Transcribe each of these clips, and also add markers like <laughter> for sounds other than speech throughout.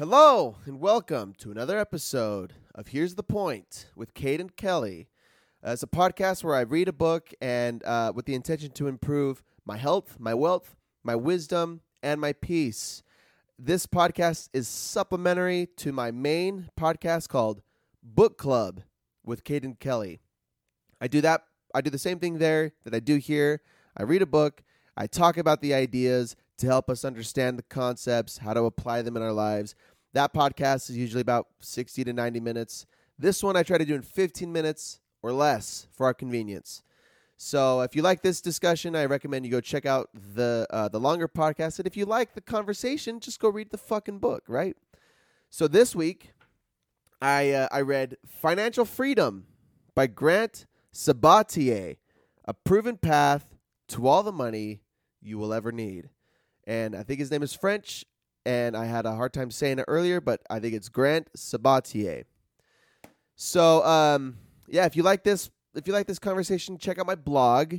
Hello, and welcome to another episode of Here's the Point with Caden Kelly. Uh, it's a podcast where I read a book and uh, with the intention to improve my health, my wealth, my wisdom, and my peace. This podcast is supplementary to my main podcast called Book Club with Caden Kelly. I do that. I do the same thing there that I do here. I read a book. I talk about the ideas to help us understand the concepts, how to apply them in our lives. That podcast is usually about 60 to 90 minutes. This one I try to do in 15 minutes or less for our convenience. So if you like this discussion, I recommend you go check out the uh, the longer podcast. And if you like the conversation, just go read the fucking book, right? So this week, I uh, I read Financial Freedom by Grant Sabatier, a proven path to all the money you will ever need. And I think his name is French, and I had a hard time saying it earlier, but I think it's Grant Sabatier. So, um, yeah, if you like this, if you like this conversation, check out my blog,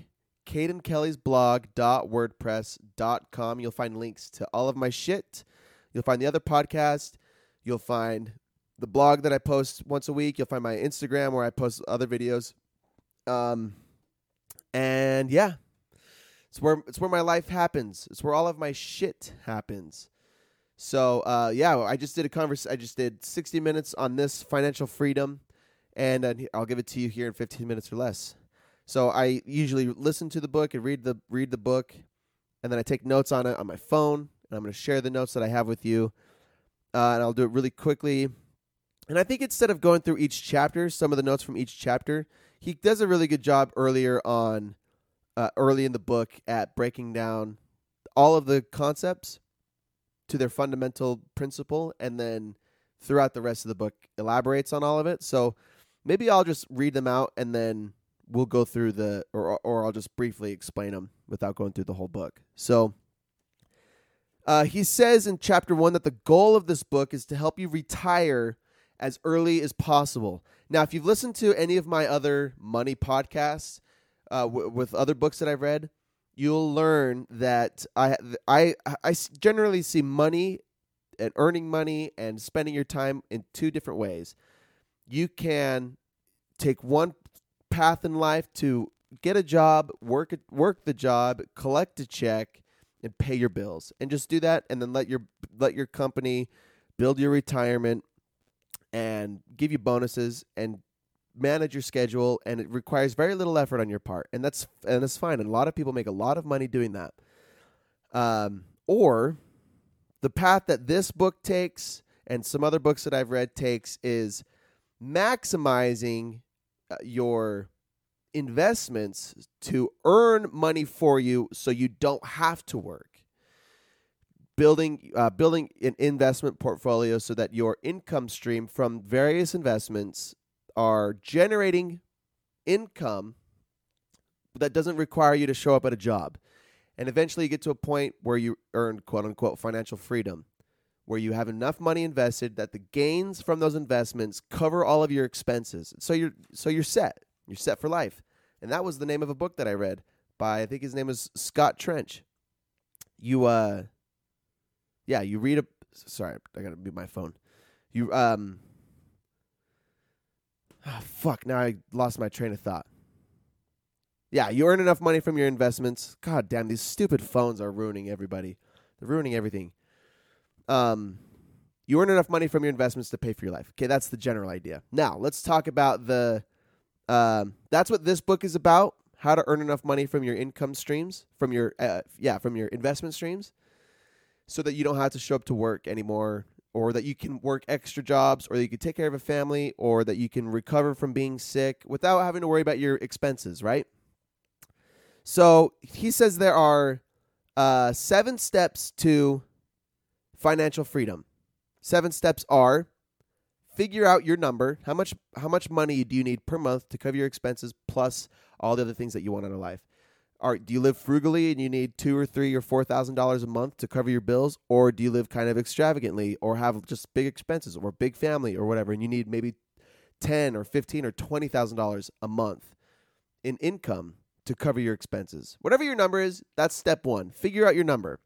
and Kelly's blog.wordpress.com. You'll find links to all of my shit. You'll find the other podcast. You'll find the blog that I post once a week. You'll find my Instagram where I post other videos. Um, and yeah, it's where it's where my life happens. It's where all of my shit happens. So uh, yeah, I just did a converse. I just did 60 minutes on this financial freedom, and uh, I'll give it to you here in 15 minutes or less. So I usually listen to the book and read the read the book, and then I take notes on it on my phone, and I'm going to share the notes that I have with you, uh, and I'll do it really quickly. And I think instead of going through each chapter, some of the notes from each chapter, he does a really good job earlier on, uh, early in the book at breaking down all of the concepts to their fundamental principle, and then throughout the rest of the book elaborates on all of it. So maybe I'll just read them out, and then we'll go through the, or or I'll just briefly explain them without going through the whole book. So. Uh, he says in chapter one that the goal of this book is to help you retire as early as possible. Now, if you've listened to any of my other money podcasts uh, w- with other books that I've read, you'll learn that I, I, I generally see money and earning money and spending your time in two different ways. You can take one path in life to get a job, work work the job, collect a check, and pay your bills, and just do that, and then let your let your company build your retirement and give you bonuses and manage your schedule and it requires very little effort on your part and that's and that's fine and a lot of people make a lot of money doing that. Um, or the path that this book takes and some other books that i've read takes is maximizing uh, your investments to earn money for you so you don't have to work. Building uh, building an investment portfolio so that your income stream from various investments are generating income that doesn't require you to show up at a job. And eventually you get to a point where you earn quote unquote financial freedom, where you have enough money invested that the gains from those investments cover all of your expenses. So you're so you're set. You're set for life. And that was the name of a book that I read by I think his name is Scott Trench. You uh yeah, you read a sorry, I gotta mute my phone. You um oh, fuck, now I lost my train of thought. Yeah, you earn enough money from your investments. God damn, these stupid phones are ruining everybody. They're ruining everything. Um you earn enough money from your investments to pay for your life. Okay, that's the general idea. Now, let's talk about the um that's what this book is about, how to earn enough money from your income streams, from your uh, yeah, from your investment streams so that you don't have to show up to work anymore or that you can work extra jobs or that you can take care of a family or that you can recover from being sick without having to worry about your expenses, right? So he says there are uh, seven steps to financial freedom. Seven steps are figure out your number. How much how much money do you need per month to cover your expenses plus all the other things that you want in a life? Are do you live frugally and you need two or three or four thousand dollars a month to cover your bills, or do you live kind of extravagantly or have just big expenses or big family or whatever, and you need maybe ten or fifteen or twenty thousand dollars a month in income to cover your expenses? Whatever your number is, that's step one. Figure out your number.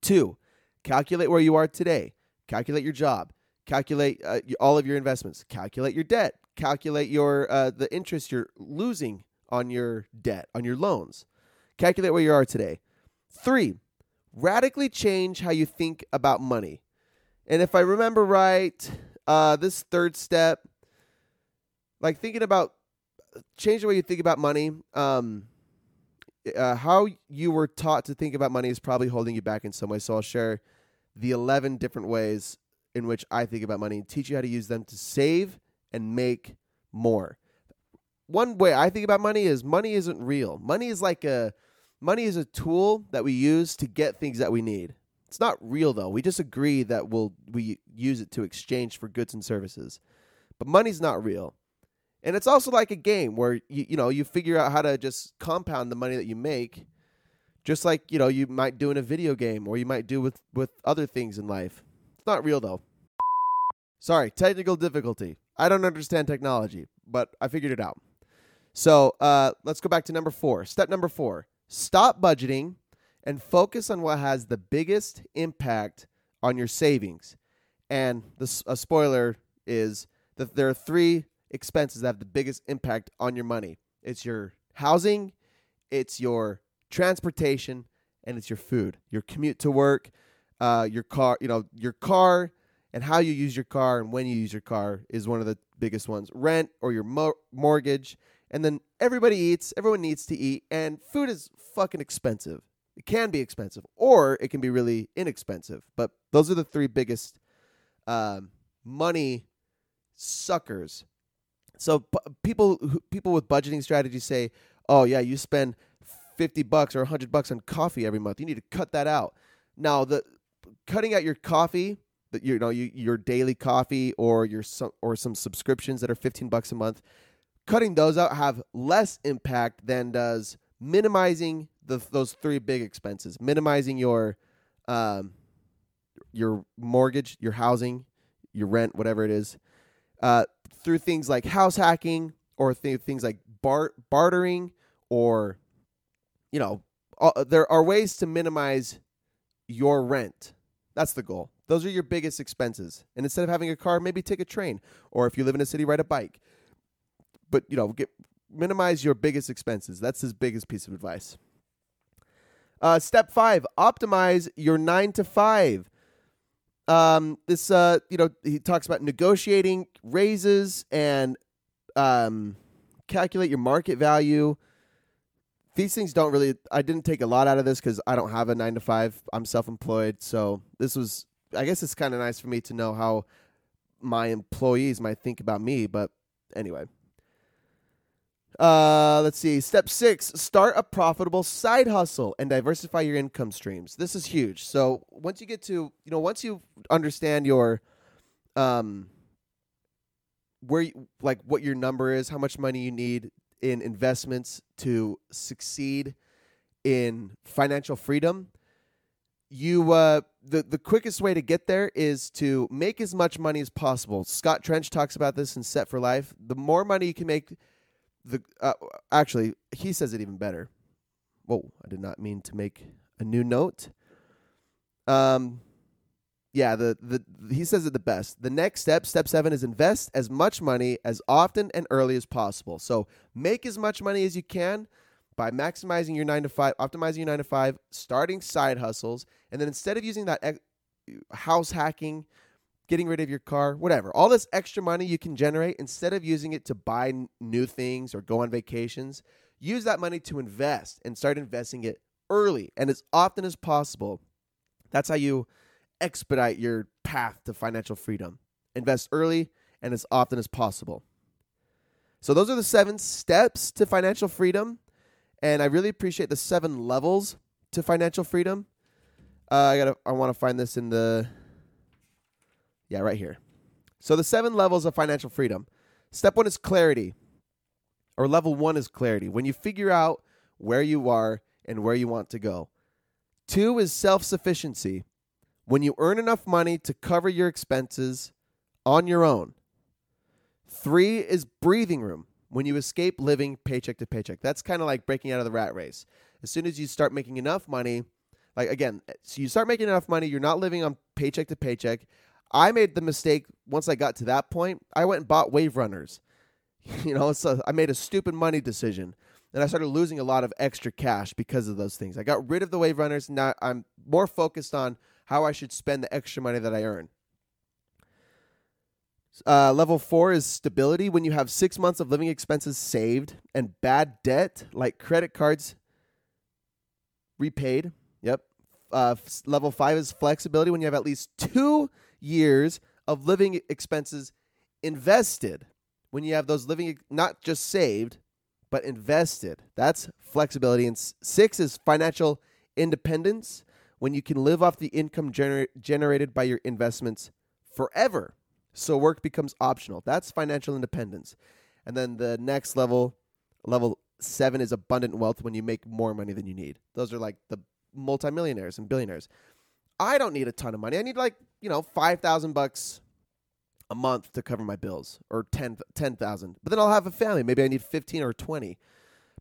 Two, calculate where you are today. calculate your job, calculate uh, all of your investments, calculate your debt, calculate your uh, the interest you're losing on your debt, on your loans. Calculate where you are today. 3. Radically change how you think about money. And if I remember right, uh, this third step, like thinking about change the way you think about money. Um, uh, how you were taught to think about money is probably holding you back in some way. So I'll share the 11 different ways in which I think about money and teach you how to use them to save and make more. One way I think about money is money isn't real. Money is like a money is a tool that we use to get things that we need. It's not real though. We just agree that we'll we use it to exchange for goods and services. But money's not real. And it's also like a game where you you know, you figure out how to just compound the money that you make just like, you know, you might do in a video game or you might do with with other things in life. It's not real though. Sorry, technical difficulty. I don't understand technology, but I figured it out. So, uh, let's go back to number 4. Step number 4. Stop budgeting and focus on what has the biggest impact on your savings. And the a spoiler is that there are three expenses that have the biggest impact on your money. It's your housing, it's your transportation, and it's your food. Your commute to work, uh, your car, you know, your car and how you use your car and when you use your car is one of the biggest ones. Rent or your mo- mortgage, and then everybody eats, everyone needs to eat, and food is fucking expensive. It can be expensive, or it can be really inexpensive. But those are the three biggest um, money suckers so p- people who, people with budgeting strategies say, "Oh yeah, you spend 50 bucks or 100 bucks on coffee every month. You need to cut that out." Now, the cutting out your coffee, that you know, you, your daily coffee or your or some subscriptions that are 15 bucks a month, cutting those out have less impact than does minimizing the, those three big expenses. Minimizing your um, your mortgage, your housing, your rent, whatever it is. Uh, through things like house hacking or th- things like bar- bartering or you know uh, there are ways to minimize your rent that's the goal those are your biggest expenses and instead of having a car maybe take a train or if you live in a city ride a bike but you know get minimize your biggest expenses that's his biggest piece of advice uh, step five optimize your nine to five um, this uh, you know, he talks about negotiating raises and um, calculate your market value. These things don't really. I didn't take a lot out of this because I don't have a nine to five. I'm self-employed, so this was. I guess it's kind of nice for me to know how my employees might think about me. But anyway, uh, let's see. Step six: start a profitable side hustle and diversify your income streams. This is huge. So once you get to, you know, once you understand your, um, where, you, like, what your number is, how much money you need in investments to succeed in financial freedom, you uh the the quickest way to get there is to make as much money as possible. Scott Trench talks about this in Set for Life. The more money you can make the uh, actually he says it even better. Whoa, I did not mean to make a new note. Um yeah, the, the he says it the best. The next step, step 7 is invest as much money as often and early as possible. So, make as much money as you can by maximizing your 9 to 5, optimizing your 9 to 5, starting side hustles, and then instead of using that house hacking getting rid of your car, whatever. All this extra money you can generate, instead of using it to buy n- new things or go on vacations, use that money to invest and start investing it early and as often as possible. That's how you expedite your path to financial freedom. Invest early and as often as possible. So, those are the seven steps to financial freedom. And I really appreciate the seven levels to financial freedom. Uh, I gotta. I want to find this in the yeah, right here. So the seven levels of financial freedom. Step one is clarity, or level one is clarity. When you figure out where you are and where you want to go. Two is self sufficiency. When you earn enough money to cover your expenses on your own. Three is breathing room. When you escape living paycheck to paycheck. That's kind of like breaking out of the rat race. As soon as you start making enough money, like again, so you start making enough money, you're not living on paycheck to paycheck. I made the mistake once I got to that point. I went and bought wave runners. <laughs> You know, so I made a stupid money decision. And I started losing a lot of extra cash because of those things. I got rid of the wave runners. Now I'm more focused on how I should spend the extra money that I earn. Uh, level four is stability. When you have six months of living expenses saved and bad debt, like credit cards, repaid. Yep. Uh, level five is flexibility. When you have at least two years of living expenses invested. When you have those living, not just saved, but invested. That's flexibility. And six is financial independence. When you can live off the income gener- generated by your investments forever. So work becomes optional. That's financial independence. And then the next level, level seven, is abundant wealth when you make more money than you need. Those are like the multimillionaires and billionaires. I don't need a ton of money. I need like, you know, 5,000 bucks a month to cover my bills or 10 10,000. But then I'll have a family. Maybe I need 15 or 20.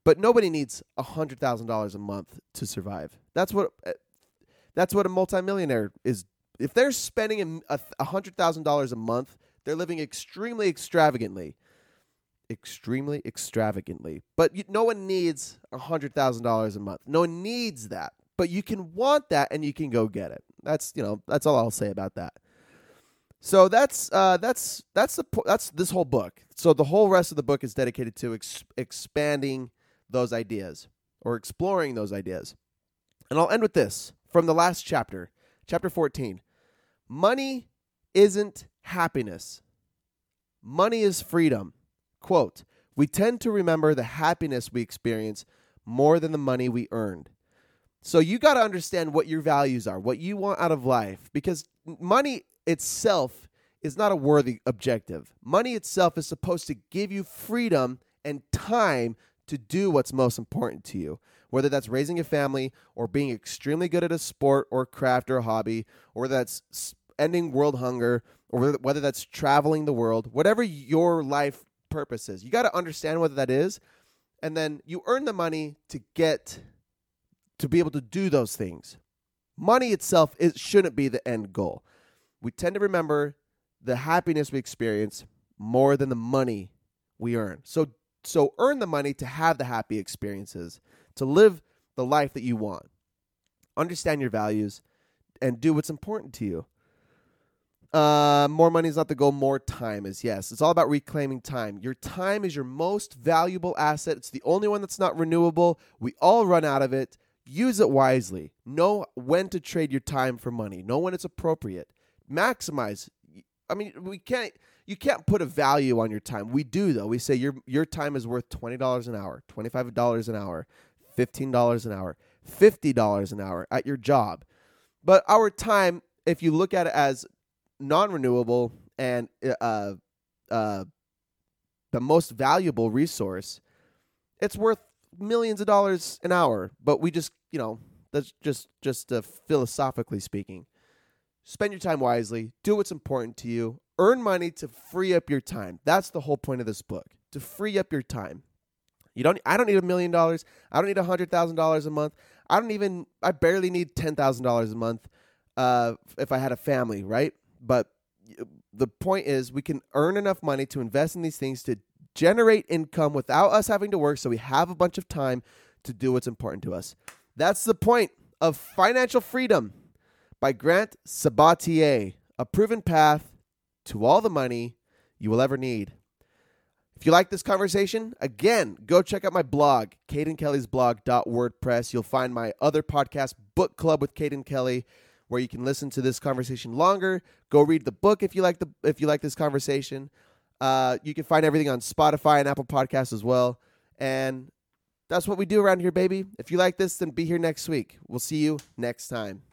But nobody needs $100,000 a month to survive. That's what eh, that's what a multimillionaire is if they're spending a $100,000 a month, they're living extremely extravagantly. Extremely extravagantly. But no one needs $100,000 a month. No one needs that. But you can want that and you can go get it. That's, you know, that's all I'll say about that. So that's uh, that's that's the that's this whole book. So the whole rest of the book is dedicated to ex- expanding those ideas or exploring those ideas. And I'll end with this from the last chapter, chapter 14. Money isn't happiness. Money is freedom. Quote, we tend to remember the happiness we experience more than the money we earned. So you got to understand what your values are, what you want out of life, because money itself is not a worthy objective. Money itself is supposed to give you freedom and time to do what's most important to you, whether that's raising a family or being extremely good at a sport or craft or hobby, or that's ending world hunger, or whether that's traveling the world, whatever your life purpose is. You got to understand what that is, and then you earn the money to get to be able to do those things. Money itself it shouldn't be the end goal. We tend to remember the happiness we experience more than the money we earn. So so earn the money to have the happy experiences, to live the life that you want. Understand your values and do what's important to you. Uh, more money is not the goal, more time is. Yes, it's all about reclaiming time. Your time is your most valuable asset. It's the only one that's not renewable. We all run out of it. Use it wisely. Know when to trade your time for money. Know when it's appropriate. Maximize. I mean, we can't you can't put a value on your time. We do though. We say your your time is worth twenty dollars an hour, twenty five dollars an hour, fifteen dollars an hour, fifty dollars an hour at your job. But our time, if you look at it as non renewable and uh, uh, the most valuable resource, it's worth millions of dollars an hour. But we just, you know, that's just just uh, philosophically speaking. Spend your time wisely. Do what's important to you earn money to free up your time. That's the whole point of this book to free up your time. You don't. I don't need a million dollars. I don't need a hundred thousand dollars a month. I don't even. I barely need ten thousand dollars a month. Uh, if I had a family, right? But the point is, we can earn enough money to invest in these things to generate income without us having to work. So we have a bunch of time to do what's important to us. That's the point of financial freedom by Grant Sabatier, a proven path to all the money you will ever need. If you like this conversation, again, go check out my blog, cadenkelly'sblog.wordpress. You'll find my other podcast, Book Club with Caden Kelly, where you can listen to this conversation longer. Go read the book if you like the if you like this conversation. Uh, you can find everything on Spotify and Apple Podcasts as well. And that's what we do around here, baby. If you like this, then be here next week. We'll see you next time.